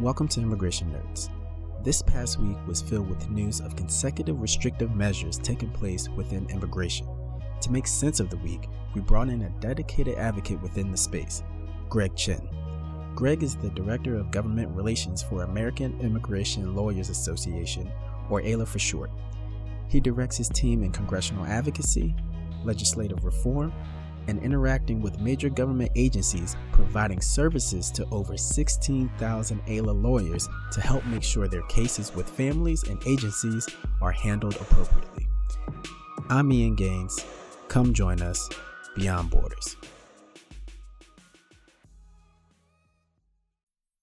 Welcome to Immigration Nerds. This past week was filled with news of consecutive restrictive measures taking place within immigration. To make sense of the week, we brought in a dedicated advocate within the space, Greg Chen. Greg is the Director of Government Relations for American Immigration Lawyers Association, or AILA for short. He directs his team in congressional advocacy, legislative reform, and interacting with major government agencies, providing services to over 16,000 AILA lawyers to help make sure their cases with families and agencies are handled appropriately. I'm Ian Gaines. Come join us beyond borders.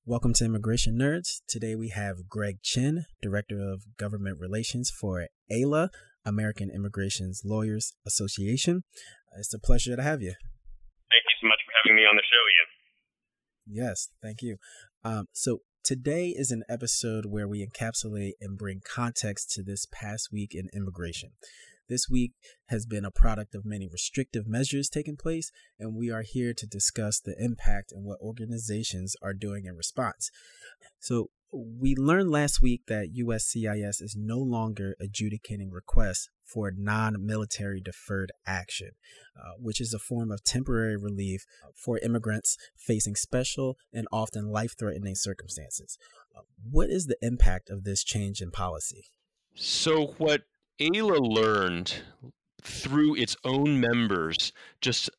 Welcome to Immigration Nerds. Today we have Greg Chen, Director of Government Relations for AILA, American Immigration's Lawyers Association. It's a pleasure to have you. Thank you so much for having me on the show, Ian. Yes, thank you. Um, so today is an episode where we encapsulate and bring context to this past week in immigration. This week has been a product of many restrictive measures taking place, and we are here to discuss the impact and what organizations are doing in response. So, we learned last week that USCIS is no longer adjudicating requests for non military deferred action, uh, which is a form of temporary relief for immigrants facing special and often life threatening circumstances. Uh, what is the impact of this change in policy? So, what AILA learned through its own members just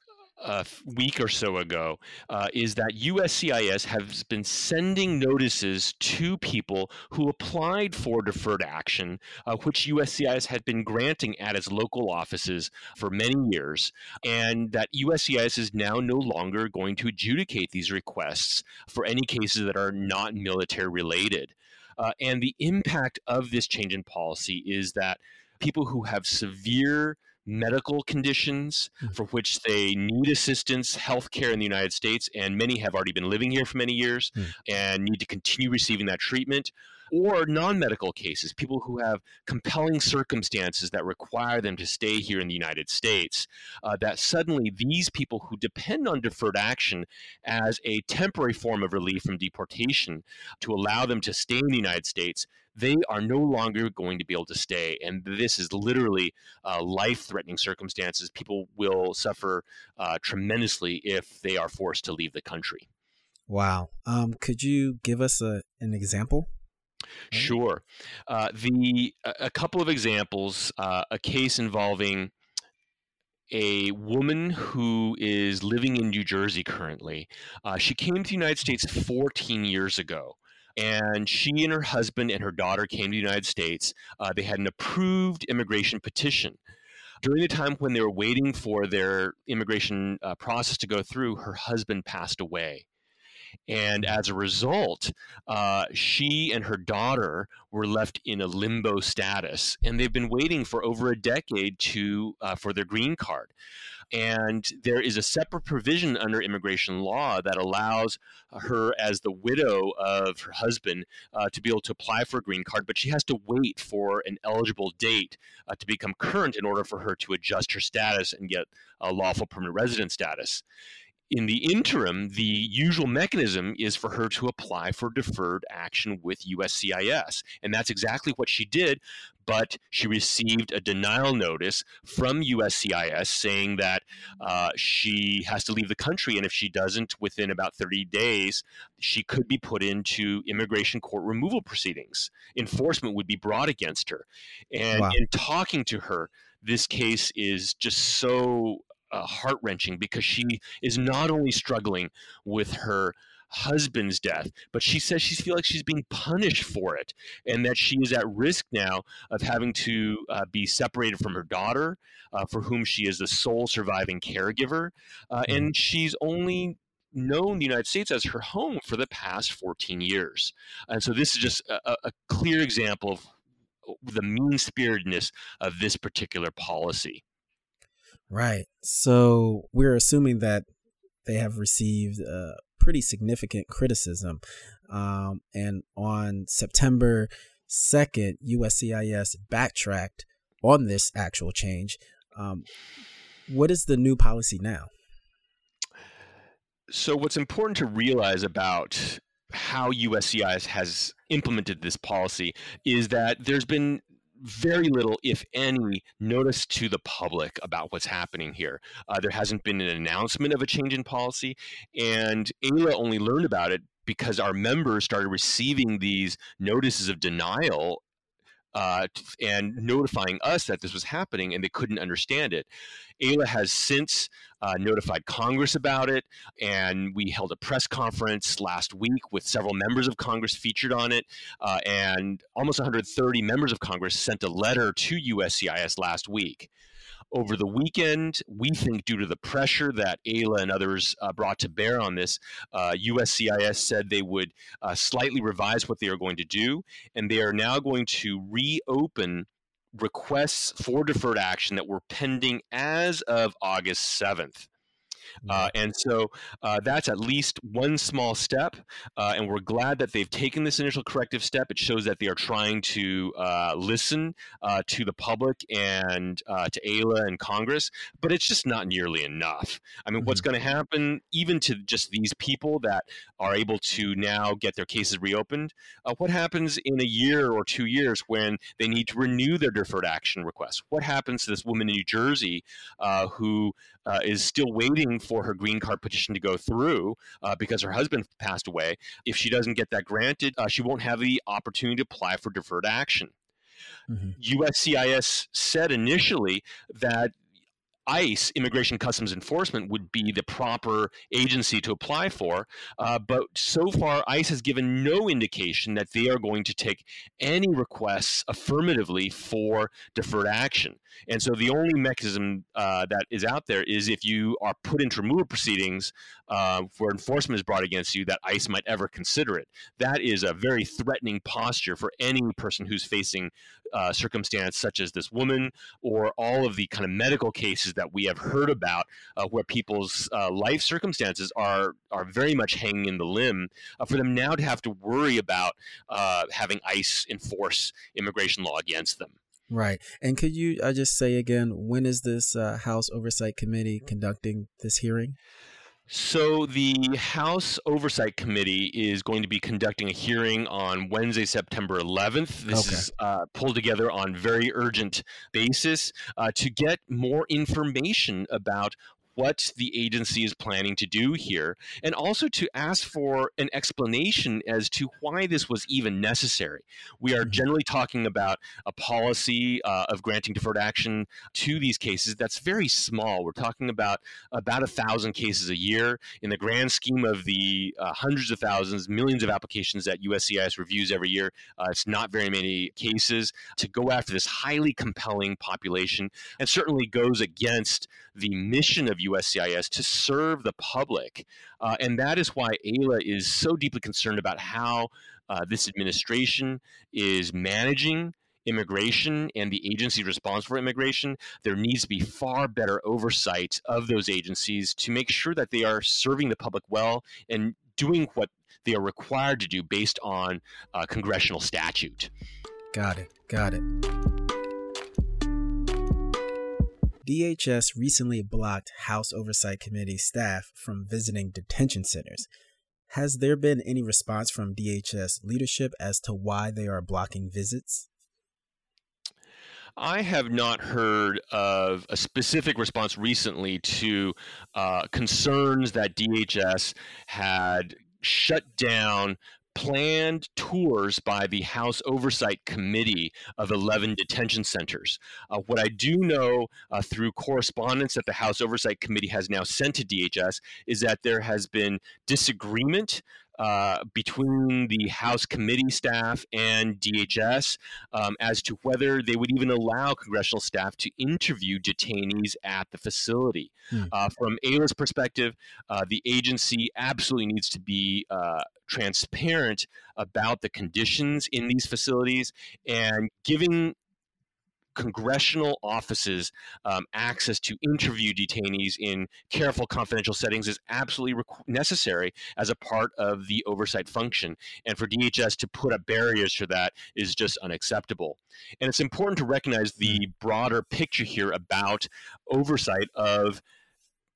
a week or so ago uh, is that USCIS has been sending notices to people who applied for deferred action, uh, which USCIS had been granting at its local offices for many years, and that USCIS is now no longer going to adjudicate these requests for any cases that are not military related. Uh, and the impact of this change in policy is that people who have severe medical conditions mm. for which they need assistance, health care in the United States, and many have already been living here for many years mm. and need to continue receiving that treatment. Or non medical cases, people who have compelling circumstances that require them to stay here in the United States, uh, that suddenly these people who depend on deferred action as a temporary form of relief from deportation to allow them to stay in the United States they are no longer going to be able to stay. And this is literally uh, life threatening circumstances. People will suffer uh, tremendously if they are forced to leave the country. Wow. Um, could you give us a, an example? Sure. Uh, the a couple of examples. Uh, a case involving a woman who is living in New Jersey currently. Uh, she came to the United States 14 years ago. And she and her husband and her daughter came to the United States. Uh, they had an approved immigration petition. During the time when they were waiting for their immigration uh, process to go through, her husband passed away. And as a result, uh, she and her daughter were left in a limbo status, and they've been waiting for over a decade to uh, for their green card. And there is a separate provision under immigration law that allows her, as the widow of her husband, uh, to be able to apply for a green card, but she has to wait for an eligible date uh, to become current in order for her to adjust her status and get a lawful permanent resident status in the interim, the usual mechanism is for her to apply for deferred action with USCIS. And that's exactly what she did. But she received a denial notice from USCIS saying that uh, she has to leave the country. And if she doesn't within about 30 days, she could be put into immigration court removal proceedings. Enforcement would be brought against her. And wow. in talking to her, this case is just so uh, heart wrenching because she is not only struggling with her husband's death, but she says she feels like she's being punished for it and that she is at risk now of having to uh, be separated from her daughter, uh, for whom she is the sole surviving caregiver. Uh, mm-hmm. and she's only known the United States as her home for the past 14 years. And so this is just a, a clear example of the mean spiritedness of this particular policy. Right. So we're assuming that they have received uh, pretty significant criticism. Um, and on September 2nd, USCIS backtracked on this actual change. Um, what is the new policy now? So, what's important to realize about how USCIS has implemented this policy is that there's been very little, if any, notice to the public about what's happening here. Uh, there hasn't been an announcement of a change in policy, and AILA only learned about it because our members started receiving these notices of denial uh, and notifying us that this was happening, and they couldn't understand it. AILA has since uh, notified Congress about it, and we held a press conference last week with several members of Congress featured on it, uh, and almost 130 members of Congress sent a letter to USCIS last week over the weekend. We think due to the pressure that AILA and others uh, brought to bear on this, uh, USCIS said they would uh, slightly revise what they are going to do, and they are now going to reopen requests for deferred action that were pending as of August 7th. Uh, and so uh, that's at least one small step, uh, and we're glad that they've taken this initial corrective step. It shows that they are trying to uh, listen uh, to the public and uh, to AILA and Congress, but it's just not nearly enough. I mean, mm-hmm. what's going to happen, even to just these people that are able to now get their cases reopened, what happens in a year or two years when they need to renew their deferred action request? What happens to this woman in New Jersey who is still waiting for her green card petition to go through uh, because her husband passed away. If she doesn't get that granted, uh, she won't have the opportunity to apply for deferred action. Mm-hmm. USCIS said initially that ICE, Immigration Customs Enforcement, would be the proper agency to apply for. Uh, but so far, ICE has given no indication that they are going to take any requests affirmatively for deferred action. And so the only mechanism uh, that is out there is if you are put into removal proceedings uh, where enforcement is brought against you, that ICE might ever consider it. That is a very threatening posture for any person who's facing uh, circumstance such as this woman or all of the kind of medical cases that we have heard about uh, where people's uh, life circumstances are are very much hanging in the limb uh, for them now to have to worry about uh, having ICE enforce immigration law against them. Right. And could you I just say again, when is this uh, House Oversight Committee conducting this hearing? So, the House Oversight Committee is going to be conducting a hearing on Wednesday, September 11th. This okay. is uh, pulled together on very urgent basis uh, to get more information about what the agency is planning to do here, and also to ask for an explanation as to why this was even necessary. We are mm-hmm. generally talking about a policy uh, of granting deferred action to these cases that's very small. We're talking about about a thousand cases a year. In the grand scheme of the uh, hundreds of thousands, millions of applications that USCIS reviews every year, uh, it's not very many cases. To go after this highly compelling population, and certainly goes against the mission of USCIS to serve the public. Uh, and that is why AILA is so deeply concerned about how uh, this administration is managing immigration and the agency responsible for immigration, there needs to be far better oversight of those agencies to make sure that they are serving the public well and doing what they are required to do based on uh, congressional statute. Got it. Got it. DHS recently blocked House Oversight Committee staff from visiting detention centers. Has there been any response from DHS leadership as to why they are blocking visits? I have not heard of a specific response recently to uh, concerns that DHS had shut down planned tours by the House Oversight Committee of 11 detention centers. Uh, what I do know uh, through correspondence that the House Oversight Committee has now sent to DHS is that there has been disagreement uh, between the House committee staff and DHS um, as to whether they would even allow congressional staff to interview detainees at the facility. Hmm. Uh, from AILA's perspective, uh, the agency absolutely needs to be uh, transparent about the conditions in these facilities and giving congressional offices um, access to interview detainees in careful confidential settings is absolutely requ- necessary as a part of the oversight function. And for dhs to put up barriers to that is just unacceptable. And it's important to recognize the broader picture here about oversight of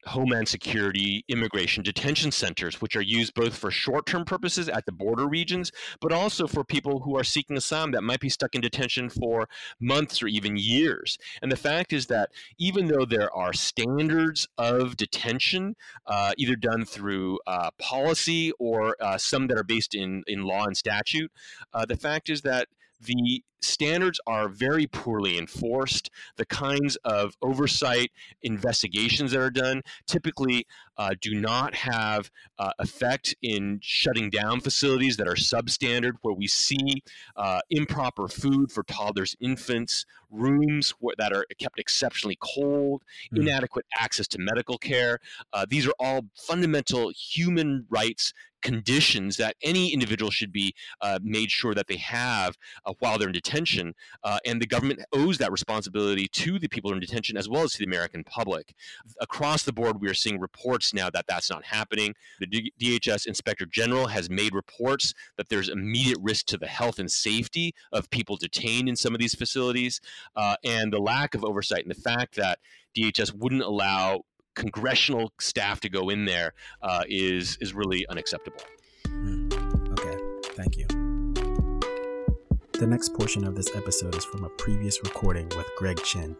Homeland Security immigration detention centers, which are used both for short term purposes at the border regions, but also for people who are seeking asylum that might be stuck in detention for months or even years. And the fact is that even though there are standards of detention, uh, either done through uh, policy or uh, some that are based in, in law and statute, uh, the fact is that the standards are very poorly enforced. The kinds of oversight investigations that are done typically uh, do not have uh, effect in shutting down facilities that are substandard, where we see uh, improper food for toddlers, infants, rooms that are kept exceptionally cold, mm. inadequate access to medical care. Uh, these are all fundamental human rights conditions that any individual should be uh, made sure that they have uh, while they're in detention. Uh, and the government owes that responsibility to the people in detention as well as to the American public. Across the board, we are seeing reports now that that's not happening. The DHS Inspector General has made reports that there's immediate risk to the health and safety of people detained in some of these facilities. Uh, and the lack of oversight and the fact that DHS wouldn't allow congressional staff to go in there uh, is is really unacceptable. Mm. Okay, thank you. The next portion of this episode is from a previous recording with Greg Chen.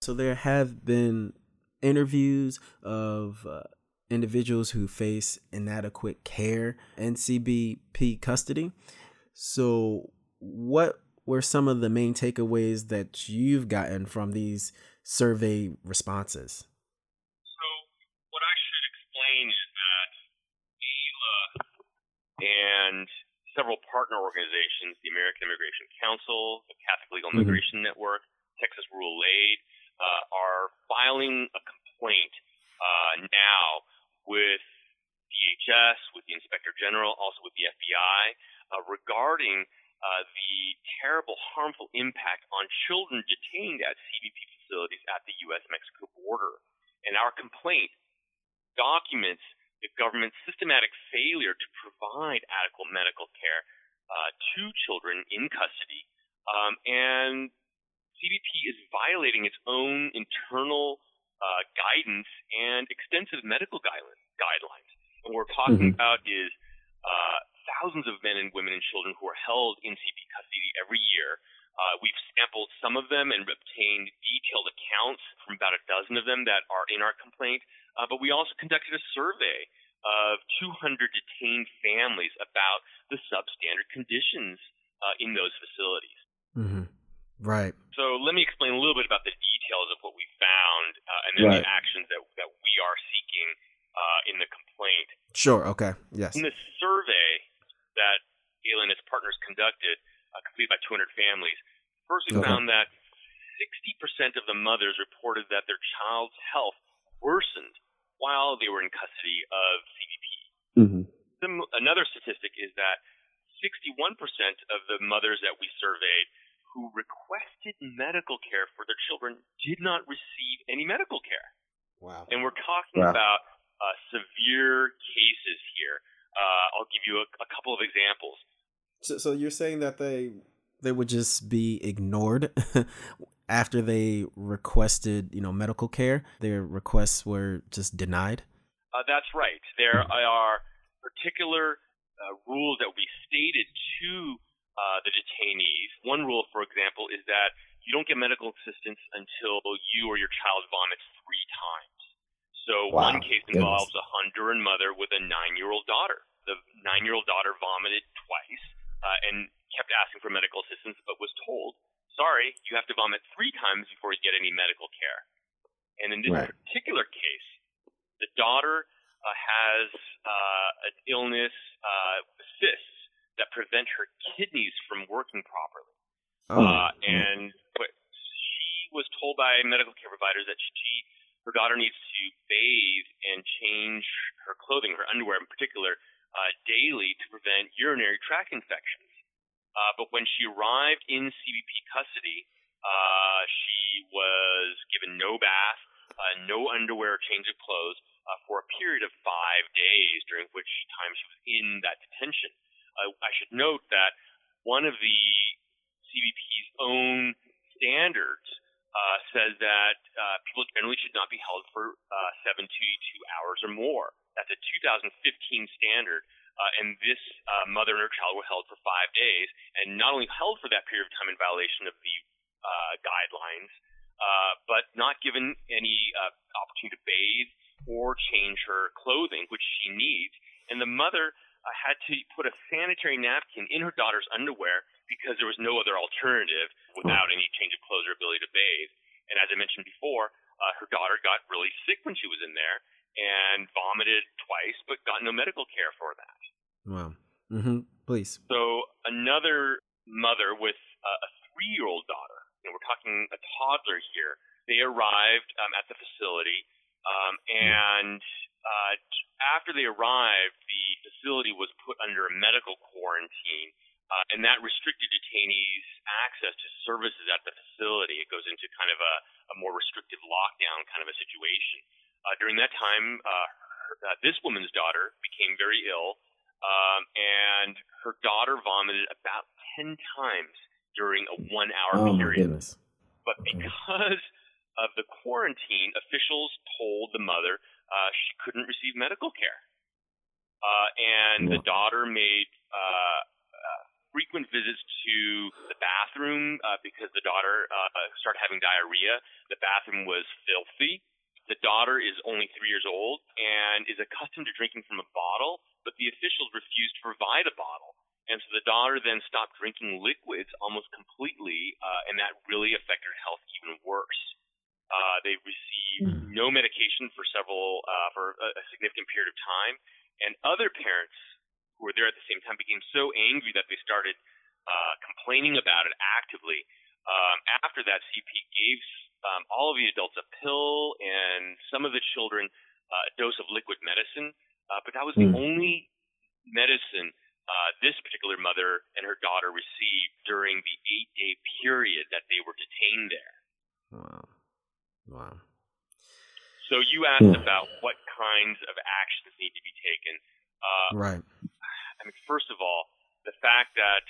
So there have been interviews of uh, individuals who face inadequate care in CBP custody. So, what were some of the main takeaways that you've gotten from these survey responses? So, what I should explain is that AILA and several partner organizations, the American Immigration Council, the Catholic Legal mm-hmm. Immigration mm-hmm. Network, Texas Rural Aid, uh, are filing a complaint uh, now with DHS, with the Inspector General, also with the FBI, uh, regarding uh, the terrible, harmful impact on children detained at CBP facilities at the U.S. Mexico border. And our complaint documents the government's systematic failure to provide adequate medical care uh, to children in custody. Um, and CBP is violating its own internal uh, guidance and extensive medical guidelines. And what we're talking mm-hmm. about is uh, thousands of men and women and children who are held in CBP custody every year. Uh, we've sampled some of them and obtained detailed accounts from about a dozen of them that are in our complaint. Uh, but we also conducted a survey of 200 detained families about the substandard conditions uh, in those facilities. Mm-hmm. Right. So let me explain a little bit about the details of what we found uh, and then right. the actions that, that we are seeking uh, in the complaint. Sure. Okay. Yes. In the survey that AILA and its partners conducted, uh, completed by 200 families, first we okay. found that 60% of the mothers reported that their child's health worsened while they were in custody of CBP. Mm-hmm. another statistic is that 61% of the mothers that we surveyed who requested medical care for their children did not receive any medical care. Wow. And we're talking wow. about uh, severe cases here. Uh, I'll give you a, a, couple of examples. So, so you're saying that they they would just be ignored after they requested, you know, medical care. Their requests were just denied. Uh, that's right. There are particular uh, rules that we stated to uh, the detainees. One rule, for example, is that you don't get medical assistance until you or your child vomits three times. So wow. one case involves Goodness. a Honduran mother with a nine-year-old daughter. The nine-year-old daughter vomited twice uh, and kept asking for medical assistance, but was told, "Sorry, you have to vomit three times before you get any medical care." And in this right. particular case, the daughter uh, has uh, an illness, uh, cysts that prevent her kidneys from working properly. Oh. Uh, and but she was told by medical care providers that she her daughter needs to bathe and change her clothing, her underwear in particular, uh, daily to prevent urinary tract infections. Uh, but when she arrived in CBP custody, uh, she was given no bath, uh, no underwear, change of clothes uh, for a period of five days, during which time she was in that detention. Uh, I should note that one of the CBP's own standards uh, says that uh, people generally should not be held for uh, 72 hours or more. That's a 2015 standard. Uh, and this uh, mother and her child were held for five days, and not only held for that period of time in violation of the uh, guidelines, uh, but not given any uh, opportunity to bathe or change her clothing, which she needs. And the mother uh, had to put a sanitary napkin in her daughter's underwear because there was no other alternative without any change of clothes or ability to bathe. And as I mentioned before, uh, her daughter got really sick when she was in there and vomited twice, but got no medical care for that. Wow. Mm-hmm. Please. So another mother with uh, a three-year-old daughter, and we're talking a toddler here, they arrived um, at the facility, um, and uh, after they arrived, the facility was put under a medical quarantine, uh, and that restricted detainees' access to services at the facility. It goes into kind of a, a more restrictive lockdown kind of a situation. During that time, uh, her, uh, this woman's daughter became very ill, um, and her daughter vomited about 10 times during a one hour oh, period. My goodness. But Okay. because of the quarantine, officials told the mother uh, she couldn't receive medical care. Uh, and the daughter made uh, uh, frequent visits to the bathroom uh, because the daughter uh, started having diarrhea. The bathroom was filthy. The daughter is only three years old and is accustomed to drinking from a bottle, but the officials refused to provide a bottle. And so the daughter then stopped drinking liquids almost completely, uh, and that really affected her health even worse. Uh, they received no medication for several, uh, for a, a significant period of time, and other parents who were there at the same time became so angry that they started uh, complaining about it actively. Um, after that, CBP gave um, all of the adults a pill and some of the children uh, a dose of liquid medicine, uh, but that was the Mm. only medicine uh, this particular mother and her daughter received during the eight day period that they were detained there. Wow. Wow. So you asked Yeah. about what kinds of actions need to be taken. Uh, Right. I mean, first of all, the fact that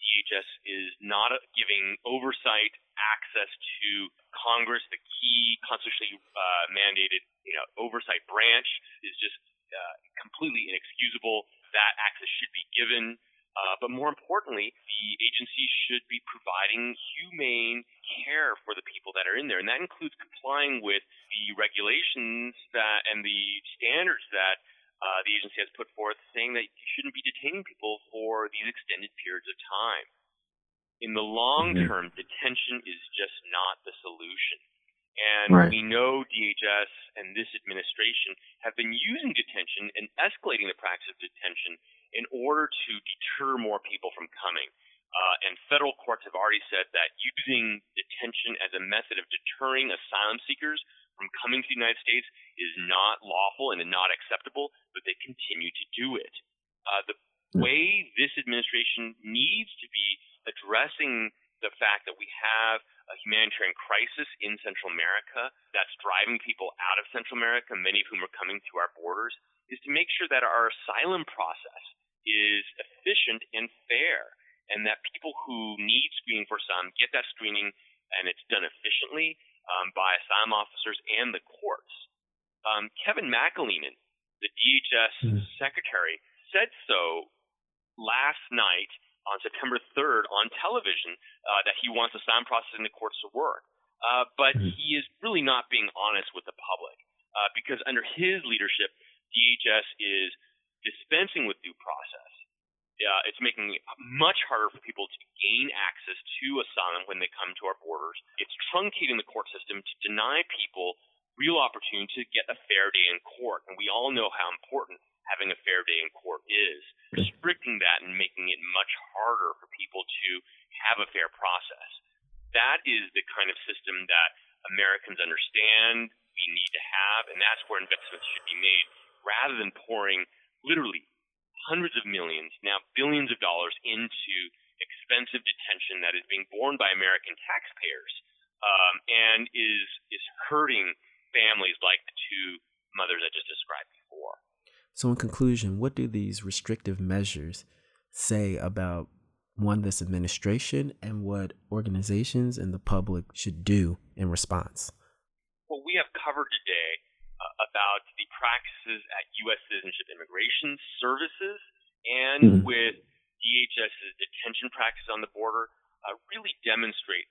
DHS is not giving oversight access to Congress, the key constitutionally uh, mandated, you know, oversight branch, is just uh, completely inexcusable. That access should be given. Uh, but more importantly, the agency should be providing humane care for the people that are in there, and that includes complying with the regulations that and the standards that uh, the agency has put forth, saying that you shouldn't be detaining people for these extended periods of time. In the long Mhm. term, detention is just not the solution. And Right. we know DHS and this administration have been using detention and escalating the practice of detention in order to deter more people from coming. Uh, and federal courts have already said that using detention as a method of deterring asylum seekers from coming to the United States is not lawful and not acceptable, but they continue to do it. Uh, the way this administration needs to be addressing the fact that we have a humanitarian crisis in Central America that's driving people out of Central America, many of whom are coming to our borders, is to make sure that our asylum process is efficient and fair, and that people who need screening for some get that screening and it's done efficiently um, by asylum officers and the courts. Um, Kevin McAleenan, the DHS Mhm. secretary, said so last night on September 3rd on television uh, that he wants the asylum process in the courts to work. Uh, but Mhm. he is really not being honest with the public uh, because under his leadership, DHS is dispensing with due process. Uh, it's making it much harder for people to gain access to asylum when they come to our borders. It's truncating the court system to deny people real opportunity to get a fair day in court. And we all know how important having a fair day in court is. Restricting that and making it much harder for people to have a fair process. That is the kind of system that Americans understand we need to have, and that's where investments should be made rather than pouring literally hundreds of millions, now billions of dollars into expensive detention that is being borne by American taxpayers um, and is is hurting families like the two mothers I just described before. So, in conclusion, what do these restrictive measures say about one, this administration and what organizations and the public should do in response? What we have covered today uh, about the practices at U.S. Citizenship Immigration Services and mm-hmm. with DHS's detention practices on the border uh, really demonstrate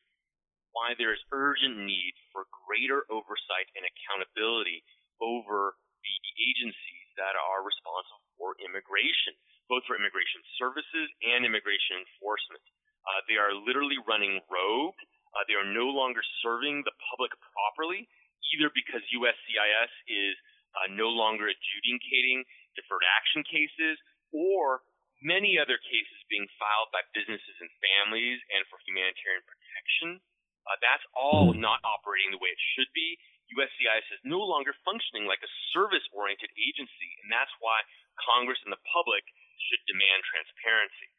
why there is urgent need for greater oversight and accountability over the agencies that are responsible for immigration, both for immigration services and immigration enforcement. Uh, they are literally running rogue. Uh, they are no longer serving the public properly, either because USCIS is uh, no longer adjudicating deferred action cases or many other cases being filed by businesses and families and for humanitarian protection. Uh, that's all not operating the way it should be. USCIS is no longer functioning like a service oriented agency, and that's why Congress and the public should demand transparency.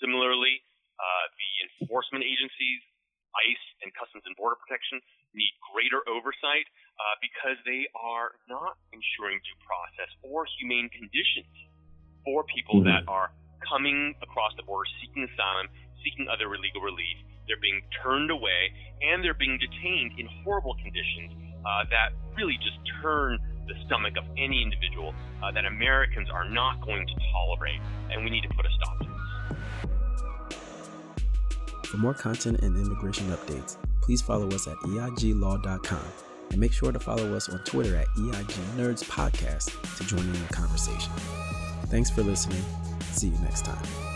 Similarly, uh, the enforcement agencies, ICE and Customs and Border Protection, need greater oversight uh, because they are not ensuring due process or humane conditions for people mm-hmm. that are coming across the border seeking asylum, seeking other legal relief. They're being turned away and they're being detained in horrible conditions uh, that really just turn the stomach of any individual uh, that Americans are not going to tolerate, and we need to put a stop to this. For more content and immigration updates, please follow us at EIGlaw.com and make sure to follow us on Twitter at EIG Podcast to join in the conversation. Thanks for listening. See you next time.